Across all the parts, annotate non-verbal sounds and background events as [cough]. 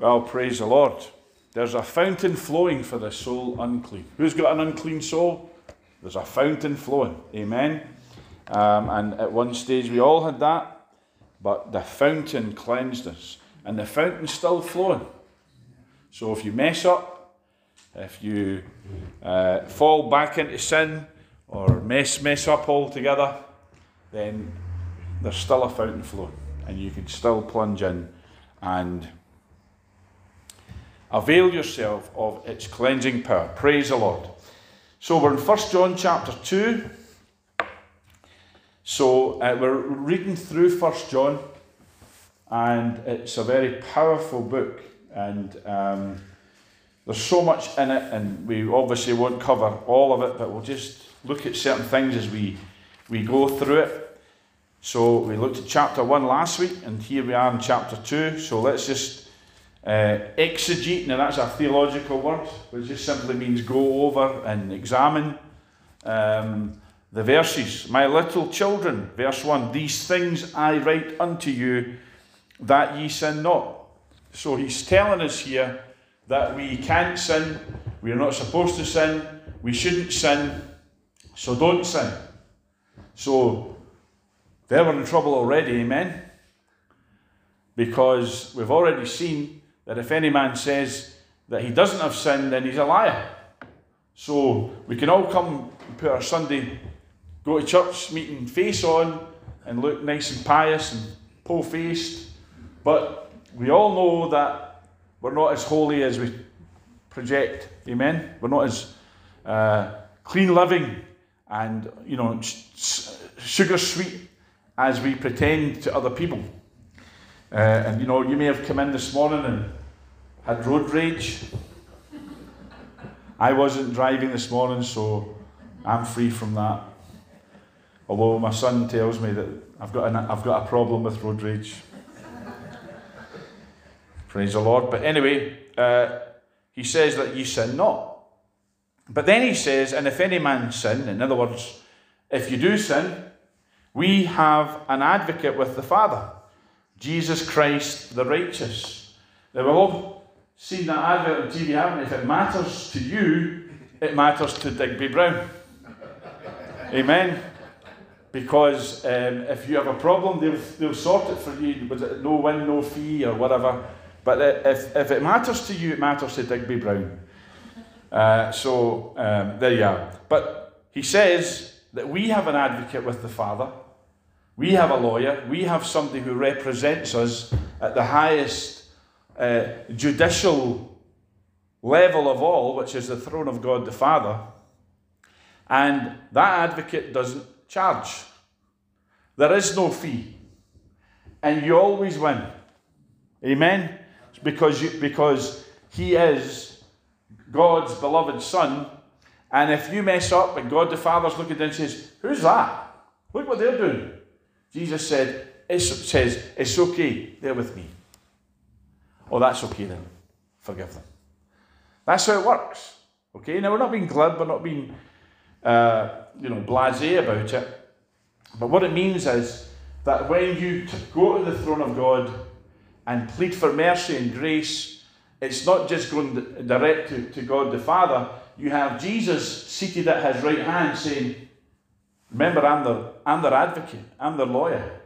Well, praise the Lord. There's a fountain flowing for the soul unclean. Who's got an unclean soul? There's a fountain flowing. Amen. Um, and at one stage we all had that, but the fountain cleansed us, and the fountain's still flowing. So if you mess up, if you uh, fall back into sin, or mess mess up altogether, then there's still a fountain flowing, and you can still plunge in and avail yourself of its cleansing power. Praise the Lord. So we're in 1 John chapter 2. So uh, we're reading through 1 John, and it's a very powerful book, and um, there's so much in it, and we obviously won't cover all of it, but we'll just look at certain things as we, we go through it. So we looked at chapter 1 last week, and here we are in chapter 2. So let's just uh, exegete, now that's a theological word, which just simply means go over and examine um, the verses. My little children, verse 1 These things I write unto you that ye sin not. So he's telling us here that we can't sin, we are not supposed to sin, we shouldn't sin, so don't sin. So they were in trouble already, amen? Because we've already seen that if any man says that he doesn't have sin, then he's a liar. So we can all come and put our Sunday, go to church meeting face on and look nice and pious and po faced, but we all know that we're not as holy as we project. Amen? We're not as uh, clean living and, you know, sugar sweet as we pretend to other people. Uh, and you know, you may have come in this morning and had road rage. I wasn't driving this morning, so I'm free from that. Although my son tells me that I've got, an, I've got a problem with road rage. Praise the Lord. But anyway, uh, he says that ye sin not. But then he says, and if any man sin, in other words, if you do sin, we have an advocate with the Father, Jesus Christ the righteous. Now, we've all seen that advert on TV, haven't we? If it matters to you, it matters to Digby Brown. Amen. Because um, if you have a problem, they'll, they'll sort it for you. Was it no win, no fee, or whatever? But if, if it matters to you, it matters to Digby Brown. Uh, so um, there you are. But he says that we have an advocate with the Father, we have a lawyer, we have somebody who represents us at the highest uh, judicial level of all, which is the throne of God the Father. And that advocate doesn't charge. There is no fee. And you always win. Amen? Because, you, because he is God's beloved Son and if you mess up and God the Father's looking down and says, Who's that? Look what they're doing. Jesus said, it says, It's okay, they're with me. Oh, that's okay then. Forgive them. That's how it works. Okay? Now, we're not being glib, we're not being, uh, you know, blase about it. But what it means is that when you go to the throne of God and plead for mercy and grace, it's not just going direct to, to God the Father, you have Jesus seated at his right hand saying, Remember, I'm their, I'm their advocate, I'm their lawyer.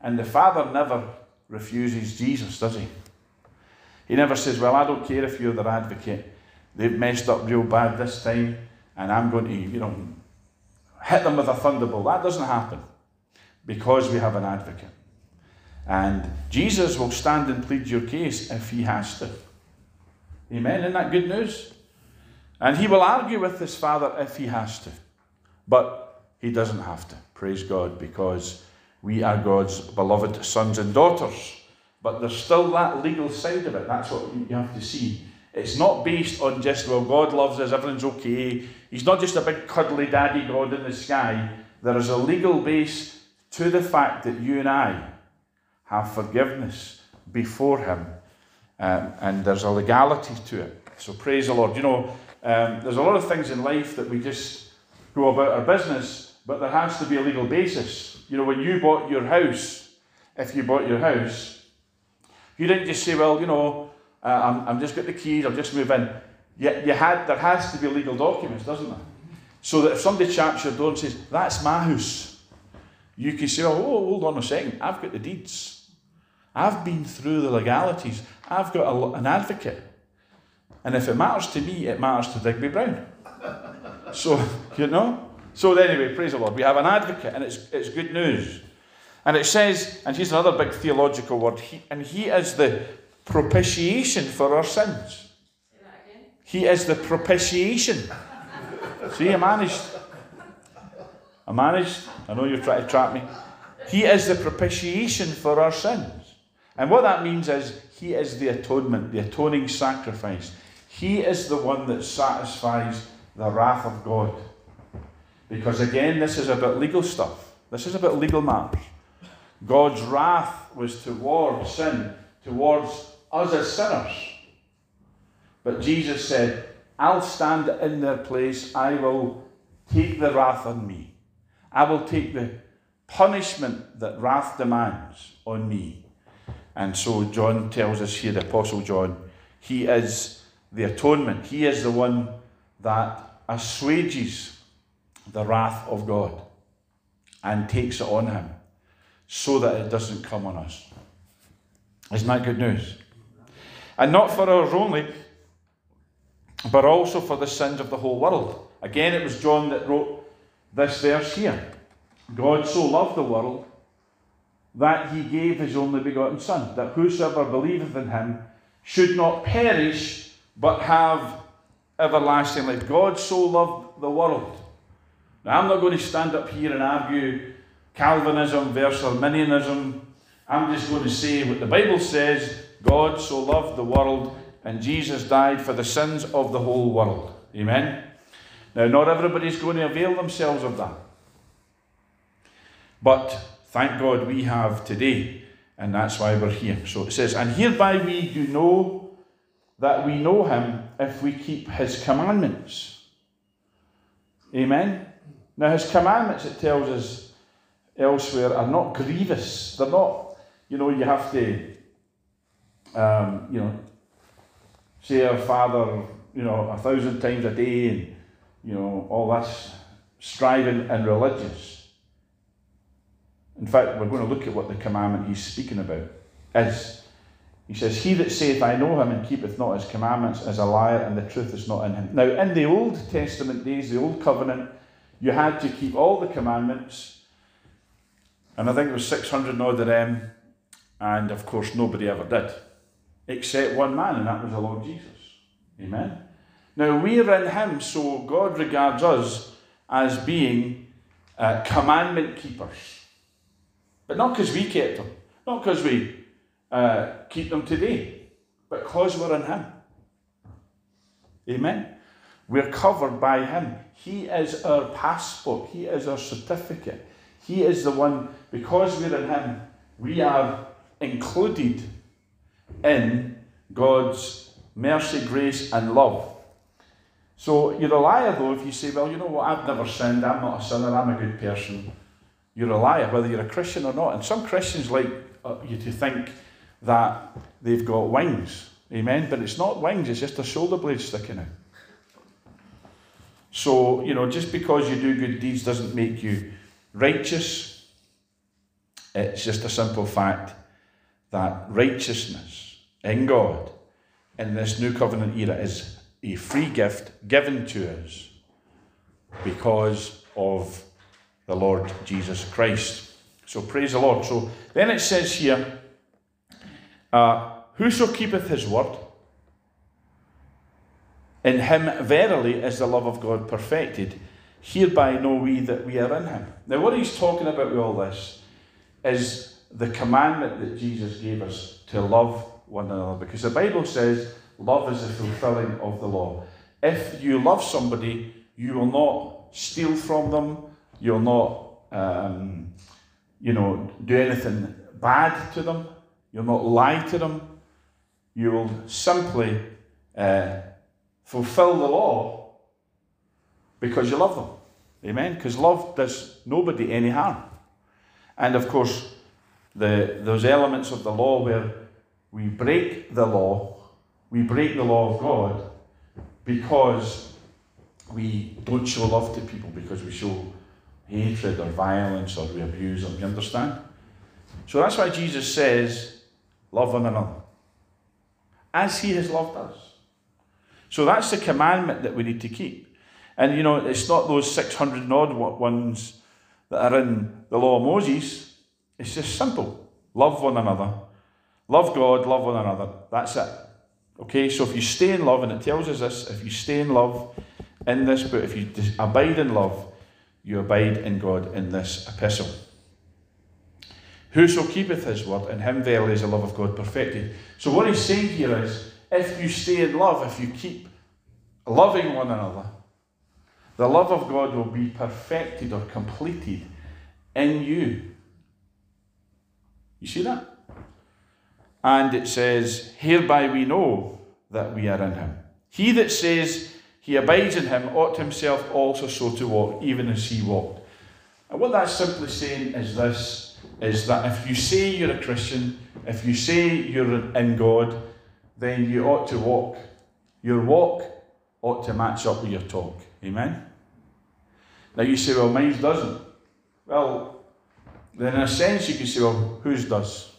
And the Father never refuses Jesus, does he? He never says, Well, I don't care if you're their advocate. They've messed up real bad this time, and I'm going to, you know, hit them with a thunderbolt. That doesn't happen because we have an advocate. And Jesus will stand and plead your case if he has to. Amen. Isn't that good news? And he will argue with his father if he has to. But he doesn't have to. Praise God, because we are God's beloved sons and daughters. But there's still that legal side of it. That's what you have to see. It's not based on just, well, God loves us, everything's okay. He's not just a big cuddly daddy God in the sky. There is a legal base to the fact that you and I have forgiveness before Him. Um, and there's a legality to it. So praise the Lord. You know, um, there's a lot of things in life that we just go about our business, but there has to be a legal basis. You know, when you bought your house, if you bought your house, you didn't just say, well, you know, uh, I'm, I'm just got the keys, I'll just move in. You, you had, there has to be legal documents, doesn't there? So that if somebody chaps your door and says, That's my house, you can say, Oh, hold on a second, I've got the deeds. I've been through the legalities. I've got a, an advocate. And if it matters to me, it matters to Digby Brown. so, [laughs] you know? So, anyway, praise the Lord. We have an advocate, and it's, it's good news. And it says, and here's another big theological word, he, and he is the propitiation for our sins. He is the propitiation. See, I managed. I managed. I know you're trying to trap me. He is the propitiation for our sins. And what that means is, He is the atonement, the atoning sacrifice. He is the one that satisfies the wrath of God. Because again, this is about legal stuff. This is about legal matters. God's wrath was towards sin, towards us as sinners. But Jesus said, I'll stand in their place. I will take the wrath on me. I will take the punishment that wrath demands on me. And so John tells us here, the Apostle John, he is the atonement. He is the one that assuages the wrath of God and takes it on him so that it doesn't come on us. Isn't that good news? And not for ours only, but also for the sins of the whole world. Again, it was John that wrote this verse here God so loved the world that he gave his only begotten Son, that whosoever believeth in him should not perish, but have everlasting life. God so loved the world. Now, I'm not going to stand up here and argue Calvinism versus Arminianism. I'm just going to say what the Bible says God so loved the world and Jesus died for the sins of the whole world. Amen? Now, not everybody's going to avail themselves of that. But thank God we have today, and that's why we're here. So it says, And hereby we do know that we know him if we keep his commandments. Amen? Now, his commandments, it tells us elsewhere, are not grievous. They're not, you know, you have to, um, you know, say our Father, you know, a thousand times a day, and, you know, all that's striving and religious. In fact, we're going to look at what the commandment he's speaking about is. He says, He that saith, I know him, and keepeth not his commandments, is a liar, and the truth is not in him. Now, in the Old Testament days, the Old Covenant, you had to keep all the commandments, and I think it was 600 odd of them, and of course, nobody ever did, except one man, and that was the Lord Jesus. Amen. Now, we're in him, so God regards us as being uh, commandment keepers. But not because we kept them, not because we uh, keep them today, but because we're in Him. Amen. We're covered by Him. He is our passport, He is our certificate. He is the one, because we're in Him, we are included in God's mercy, grace, and love. So you're a liar, though, if you say, Well, you know what, I've never sinned, I'm not a sinner, I'm a good person you're a liar, whether you're a Christian or not. And some Christians like uh, you to think that they've got wings. Amen. But it's not wings, it's just a shoulder blade sticking out. So, you know, just because you do good deeds doesn't make you righteous. It's just a simple fact that righteousness in God in this new covenant era is a free gift given to us because of the Lord Jesus Christ. So praise the Lord. So then it says here, uh, Whoso keepeth his word, in him verily is the love of God perfected. Hereby know we that we are in him. Now, what he's talking about with all this is the commandment that Jesus gave us to love one another. Because the Bible says love is the fulfilling of the law. If you love somebody, you will not steal from them, You'll not, um, you know, do anything bad to them. You'll not lie to them. You will simply uh, fulfill the law because you love them. Amen? Because love does nobody any harm. And of course, the, those elements of the law where we break the law we break the law of God because we don't show love to people, because we show hatred or violence or we abuse them. You understand? So that's why Jesus says, Love one another as he has loved us. So that's the commandment that we need to keep. And you know, it's not those 600 and odd ones that are in the law of Moses. It's just simple love one another, love God, love one another. That's it. Okay, so if you stay in love, and it tells us this if you stay in love in this book, if you abide in love, you abide in God in this epistle. Whoso keepeth his word, in him verily is the love of God perfected. So, what he's saying here is if you stay in love, if you keep loving one another, the love of God will be perfected or completed in you. You see that? And it says, Hereby we know that we are in him. He that says he abides in him ought himself also so to walk, even as he walked. And what that's simply saying is this is that if you say you're a Christian, if you say you're in God, then you ought to walk. Your walk ought to match up with your talk. Amen? Now you say, well, mine doesn't. Well, then in a sense you can say, well, whose does?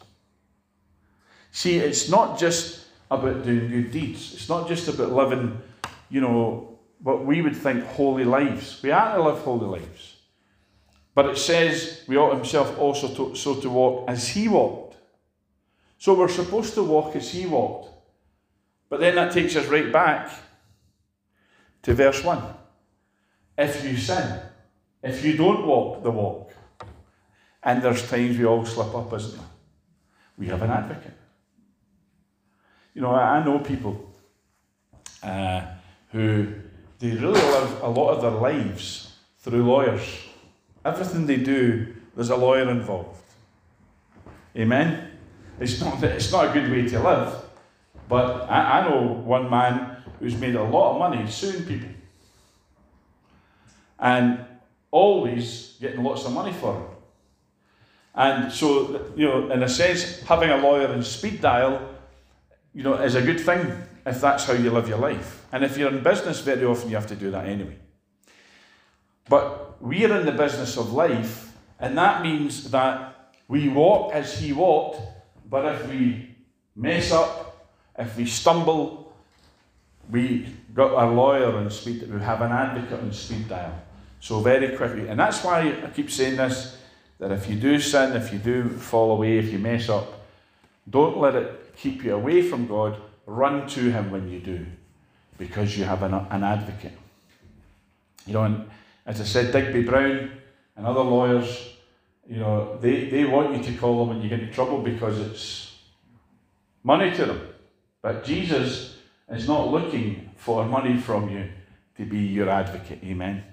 See, it's not just about doing good deeds. It's not just about living, you know, what we would think holy lives. We are to live holy lives. But it says we ought himself also to, so to walk as he walked. So we're supposed to walk as he walked. But then that takes us right back to verse 1. If you sin, if you don't walk the walk, and there's times we all slip up, isn't there? We have an advocate. You know, I know people uh, who they really live a lot of their lives through lawyers. Everything they do, there's a lawyer involved. Amen? It's not, it's not a good way to live, but I, I know one man who's made a lot of money suing people. And always getting lots of money for it. And so, you know, in a sense, having a lawyer in speed dial, you know, is a good thing if that's how you live your life. And if you're in business, very often you have to do that anyway. But we're in the business of life, and that means that we walk as he walked, but if we mess up, if we stumble, we got our lawyer on speed, we have an advocate on speed dial. So very quickly, and that's why I keep saying this, that if you do sin, if you do fall away, if you mess up, don't let it keep you away from God. Run to Him when you do, because you have an, an advocate. You know, and as I said, Digby Brown and other lawyers, you know, they, they want you to call them when you get in trouble because it's money to them. But Jesus is not looking for money from you to be your advocate. Amen.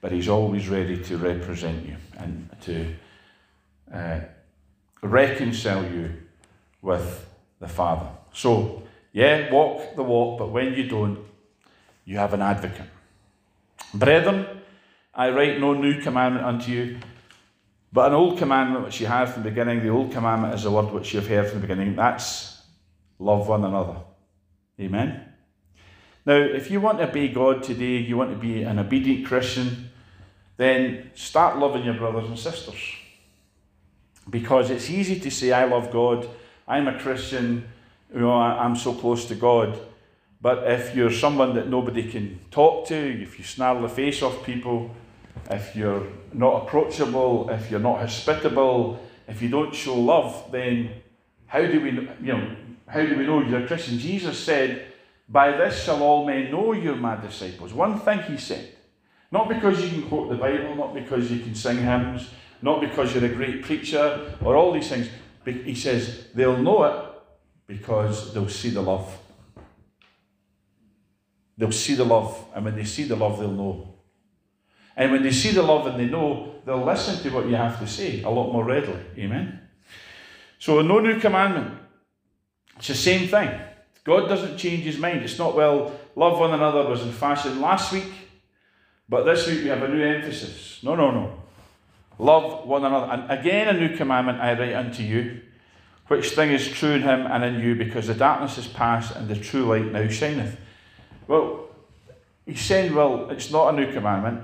But he's always ready to represent you and to uh, reconcile you with the Father. So, yeah, walk the walk, but when you don't, you have an advocate. Brethren, I write no new commandment unto you, but an old commandment which you had from the beginning. The old commandment is the word which you have heard from the beginning. That's love one another. Amen. Now, if you want to obey God today, you want to be an obedient Christian, then start loving your brothers and sisters. Because it's easy to say, I love God, I'm a Christian, you know, I'm so close to God. But if you're someone that nobody can talk to, if you snarl the face off people, if you're not approachable, if you're not hospitable, if you don't show love, then how do we, you know, how do we know you're a Christian? Jesus said, By this shall all men know you're my disciples. One thing he said. Not because you can quote the Bible, not because you can sing hymns, not because you're a great preacher, or all these things. He says, they'll know it because they'll see the love. They'll see the love, and when they see the love, they'll know. And when they see the love and they know, they'll listen to what you have to say a lot more readily. Amen? So, no new commandment. It's the same thing. God doesn't change his mind. It's not, well, love one another was in fashion last week, but this week we have a new emphasis. No, no, no. Love one another. And again, a new commandment I write unto you, which thing is true in him and in you, because the darkness is past and the true light now shineth. Well, he's saying, well, it's not a new commandment.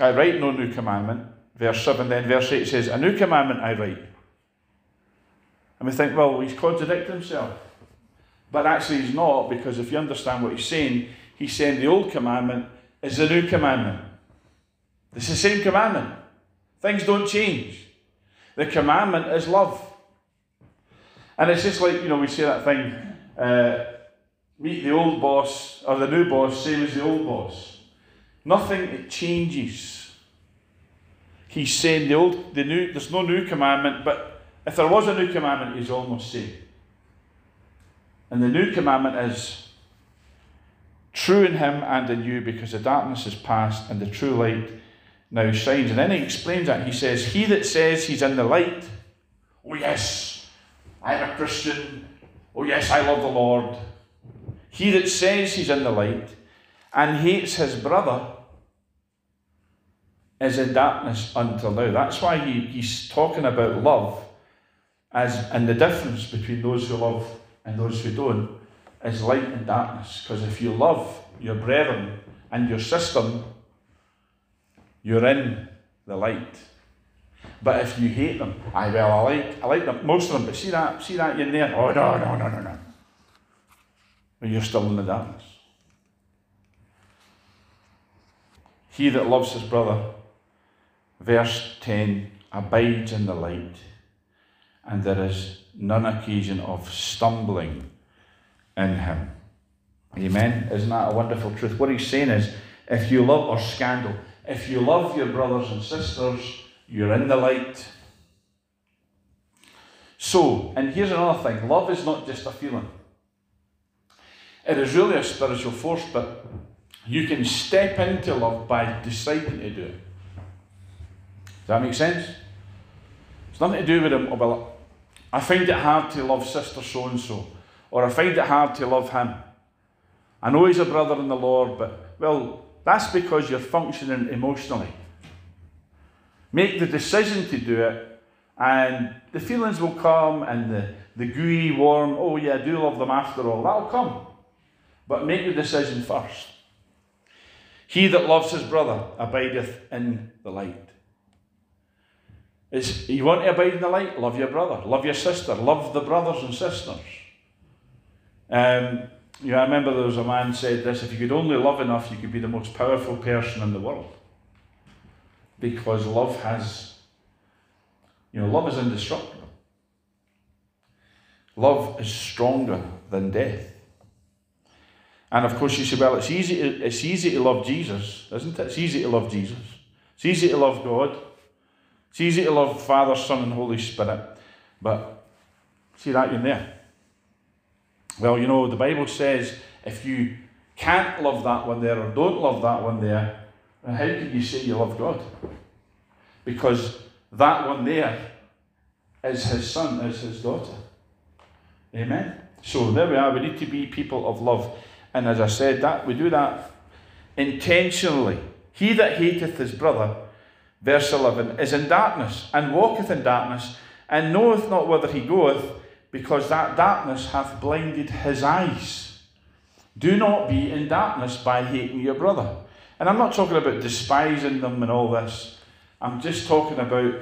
I write no new commandment. Verse 7, then verse 8 says, A new commandment I write. And we think, well, he's contradicting himself. But actually, he's not, because if you understand what he's saying, he's saying the old commandment is the new commandment. It's the same commandment. Things don't change. The commandment is love. And it's just like, you know, we say that thing uh, meet the old boss or the new boss, same as the old boss. Nothing changes. He's saying the old, the new, there's no new commandment, but if there was a new commandment, he's almost saying. And the new commandment is true in him and in you because the darkness is past and the true light now shines. And then he explains that. He says, He that says he's in the light, oh yes, I'm a Christian, oh yes, I love the Lord. He that says he's in the light and hates his brother is in darkness until now. That's why he, he's talking about love as and the difference between those who love and those who don't is light and darkness. Because if you love your brethren and your system, you're in the light. But if you hate them, I well, I like I like them most of them, but see that see that in there? Oh no, no, no, no, no. But you're still in the darkness. He that loves his brother, verse 10, abides in the light, and there is none occasion of stumbling in him. Amen. Isn't that a wonderful truth? What he's saying is if you love, or scandal, if you love your brothers and sisters, you're in the light. So, and here's another thing love is not just a feeling, it is really a spiritual force, but you can step into love by deciding to do it. Does that make sense? It's nothing to do with him. Oh, well, I find it hard to love sister so and so, or I find it hard to love him. I know he's a brother in the Lord, but, well, that's because you're functioning emotionally. Make the decision to do it, and the feelings will come, and the, the gooey, warm, oh yeah, I do love them after all, that'll come. But make the decision first. He that loves his brother abideth in the light. Is you want to abide in the light? Love your brother, love your sister, love the brothers and sisters. Um, you know, I remember there was a man said this: if you could only love enough, you could be the most powerful person in the world. Because love has, you know, love is indestructible. Love is stronger than death. And of course, you say, well, it's easy, to, it's easy to love Jesus, isn't it? It's easy to love Jesus. It's easy to love God. It's easy to love Father, Son, and Holy Spirit. But see that in there. Well, you know, the Bible says if you can't love that one there or don't love that one there, how can you say you love God? Because that one there is his son, is his daughter. Amen. So there we are. We need to be people of love. And as I said, that we do that intentionally. He that hateth his brother, verse 11, is in darkness, and walketh in darkness, and knoweth not whither he goeth, because that darkness hath blinded his eyes. Do not be in darkness by hating your brother. And I'm not talking about despising them and all this. I'm just talking about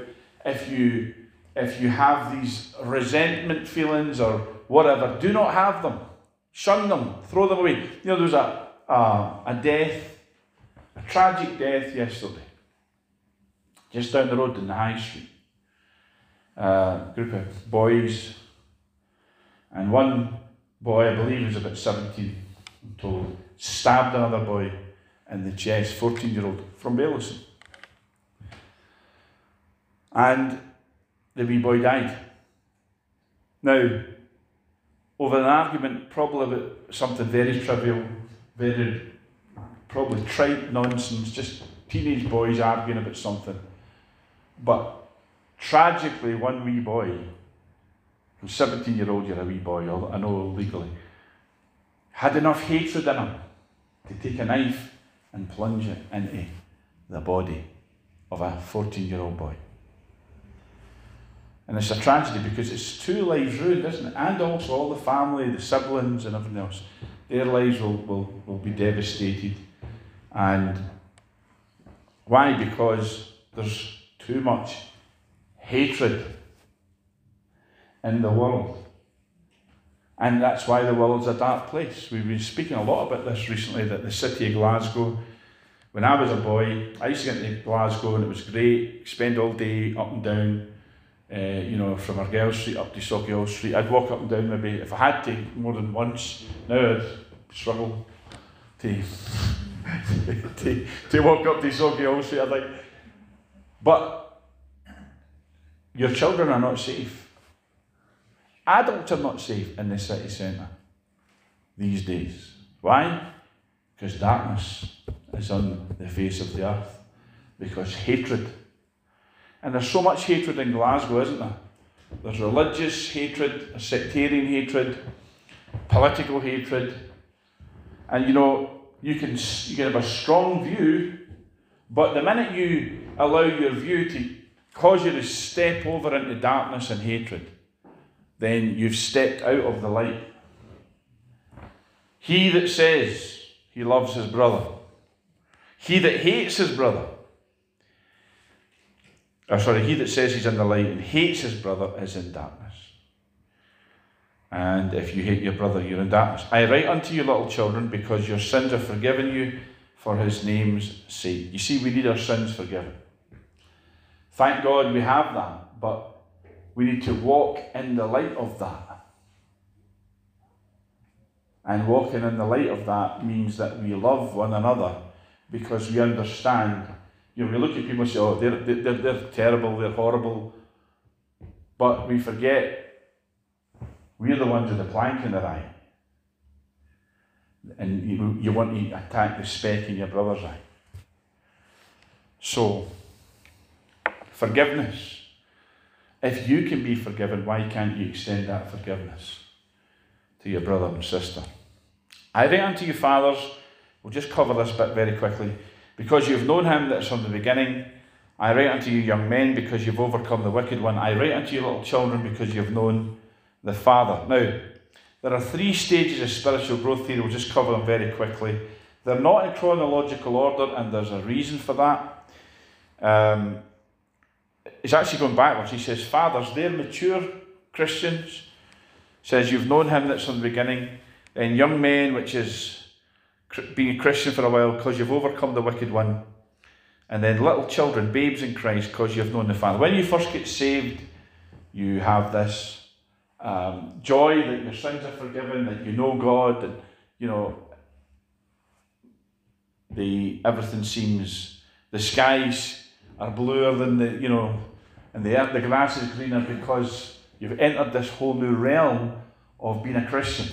if you if you have these resentment feelings or whatever, do not have them. Shun them, throw them away. You know, there was a, a, a death, a tragic death yesterday, just down the road in the high street. A group of boys, and one boy, I believe, was about 17, I'm told, stabbed another boy in the chest, 14 year old, from Baillieston. And the wee boy died. Now, over an argument, probably about something very trivial, very probably trite nonsense, just teenage boys arguing about something. But tragically, one wee boy, from 17 year old, you're a wee boy, I know legally, had enough hatred in him to take a knife and plunge it into the body of a 14 year old boy. And it's a tragedy because it's two lives ruined, isn't it? And also all the family, the siblings, and everything else. Their lives will, will, will be devastated. And why? Because there's too much hatred in the world. And that's why the world's a dark place. We've been speaking a lot about this recently that the city of Glasgow, when I was a boy, I used to get to Glasgow and it was great, spend all day up and down, uh, you know, from Argyle Street up to Sauchiehall Street. I'd walk up and down maybe, if I had to, more than once. Now I'd struggle to, [laughs] to, to walk up to Sauchiehall Street. I'd like, but your children are not safe. Adults are not safe in the city centre these days. Why? Because darkness is on the face of the earth. Because hatred. And there's so much hatred in Glasgow, isn't there? There's religious hatred, sectarian hatred, political hatred. And you know, you can, you can have a strong view, but the minute you allow your view to cause you to step over into darkness and hatred, then you've stepped out of the light. He that says he loves his brother, he that hates his brother, or sorry, he that says he's in the light and hates his brother is in darkness. And if you hate your brother, you're in darkness. I write unto you, little children, because your sins are forgiven you for his name's sake. You see, we need our sins forgiven. Thank God we have that, but we need to walk in the light of that. And walking in the light of that means that we love one another because we understand. You know, we look at people and say, oh, they're, they're, they're terrible, they're horrible. But we forget we're the ones with the plank in their eye. And you, you want to attack the speck in your brother's eye. So, forgiveness if you can be forgiven, why can't you extend that forgiveness to your brother and sister? I write unto you, fathers, we'll just cover this bit very quickly. Because you've known him that's from the beginning. I write unto you, young men, because you've overcome the wicked one. I write unto you, little children, because you've known the Father. Now, there are three stages of spiritual growth here. We'll just cover them very quickly. They're not in chronological order, and there's a reason for that. Um, he's actually going backwards. He says, Fathers, they're mature Christians. Says, You've known him that's from the beginning. And young men, which is being a Christian for a while, because you've overcome the wicked one. And then little children, babes in Christ, because you've known the Father. When you first get saved, you have this um, joy that your sins are forgiven, that you know God, and you know the everything seems the skies are bluer than the you know and the the grass is greener because you've entered this whole new realm of being a Christian.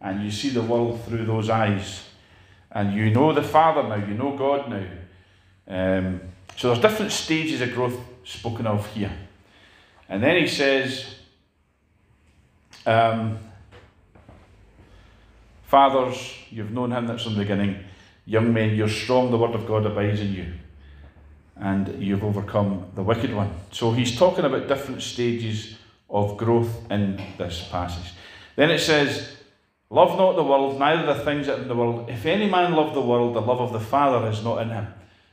And you see the world through those eyes. And you know the Father now, you know God now. Um, so there's different stages of growth spoken of here. And then he says, um, Fathers, you've known him that's from the beginning. Young men, you're strong, the word of God abides in you and you've overcome the wicked one. So he's talking about different stages of growth in this passage. Then it says, Love not the world, neither the things that are in the world. If any man love the world, the love of the Father is not in him.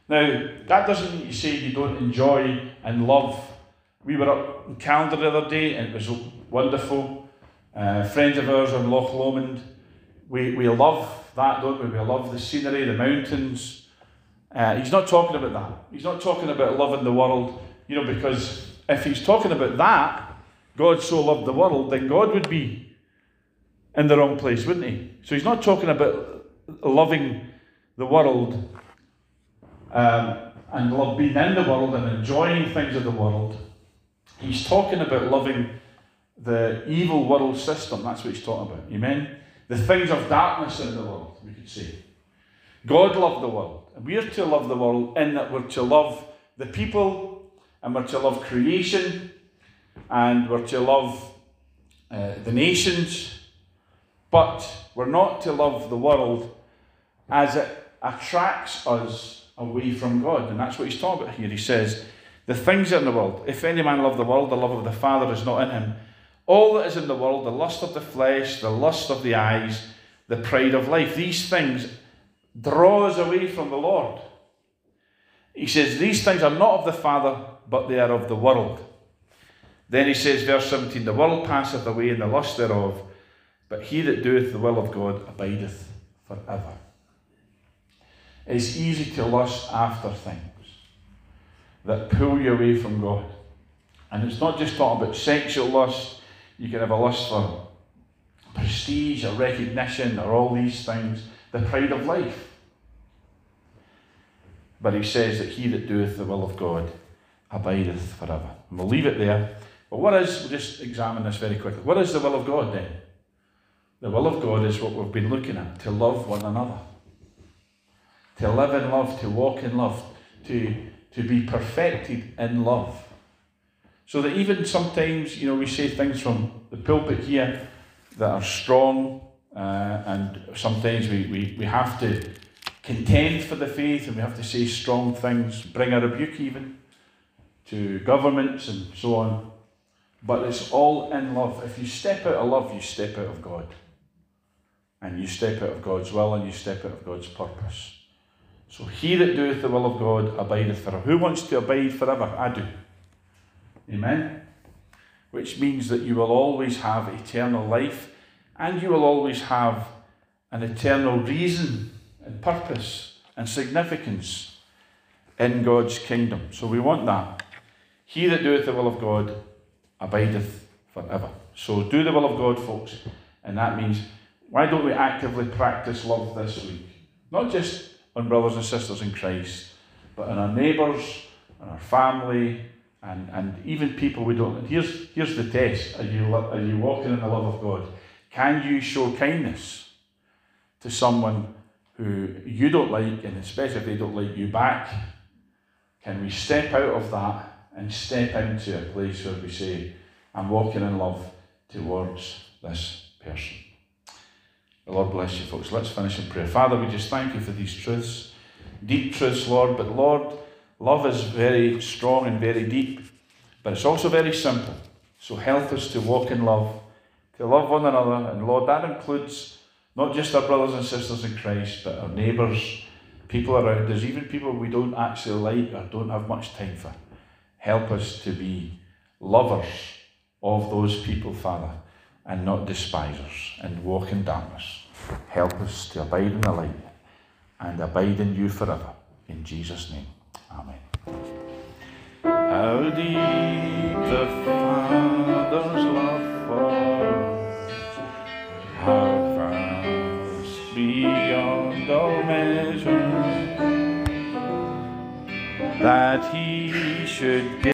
Now, that doesn't mean to say you don't enjoy and love. We were up in Callander the other day and it was wonderful. Uh, friends of ours on Loch Lomond, we, we love that, don't we? We love the scenery, the mountains, uh, he's not talking about that. He's not talking about loving the world, you know, because if he's talking about that, God so loved the world, then God would be in the wrong place, wouldn't he? So he's not talking about loving the world um, and love being in the world and enjoying things of the world. He's talking about loving the evil world system. That's what he's talking about. Amen? The things of darkness in the world, we could say. God loved the world. We're to love the world in that we're to love the people and we're to love creation and we're to love uh, the nations. But we're not to love the world as it attracts us away from God. And that's what he's talking about here. He says, the things in the world. If any man love the world, the love of the Father is not in him. All that is in the world, the lust of the flesh, the lust of the eyes, the pride of life, these things draw us away from the Lord. He says, These things are not of the Father, but they are of the world. Then he says, verse 17, The world passeth away and the lust thereof, but he that doeth the will of God abideth forever. It's easy to lust after things that pull you away from God. And it's not just talking about sexual lust, you can have a lust for prestige or recognition or all these things, the pride of life. But he says that he that doeth the will of God abideth forever. And we'll leave it there. But what is, we'll just examine this very quickly. What is the will of God then? The will of God is what we've been looking at to love one another, to live in love, to walk in love, to to be perfected in love. So that even sometimes, you know, we say things from the pulpit here that are strong, uh, and sometimes we, we, we have to contend for the faith and we have to say strong things, bring a rebuke even to governments and so on. But it's all in love. If you step out of love, you step out of God. And you step out of God's will and you step out of God's purpose. So he that doeth the will of God abideth forever. Who wants to abide forever? I do. Amen? Which means that you will always have eternal life and you will always have an eternal reason and purpose and significance in God's kingdom. So we want that. He that doeth the will of God abideth forever. So do the will of God, folks. And that means, why don't we actively practice love this week? Not just on brothers and sisters in Christ, but on our neighbours, on our family, and, and even people we don't. Here's, here's the test are you, are you walking in the love of God? Can you show kindness to someone who you don't like, and especially if they don't like you back? Can we step out of that and step into a place where we say, I'm walking in love towards this person? The Lord bless you, folks. Let's finish in prayer. Father, we just thank you for these truths, deep truths, Lord. But Lord, love is very strong and very deep, but it's also very simple. So help us to walk in love, to love one another. And Lord, that includes not just our brothers and sisters in Christ, but our neighbours, people around us, even people we don't actually like or don't have much time for. Help us to be lovers of those people, Father and not despisers, and walk in darkness. Help us to abide in the light and abide in you forever. In Jesus' name, Amen. How deep the Father's that He should give.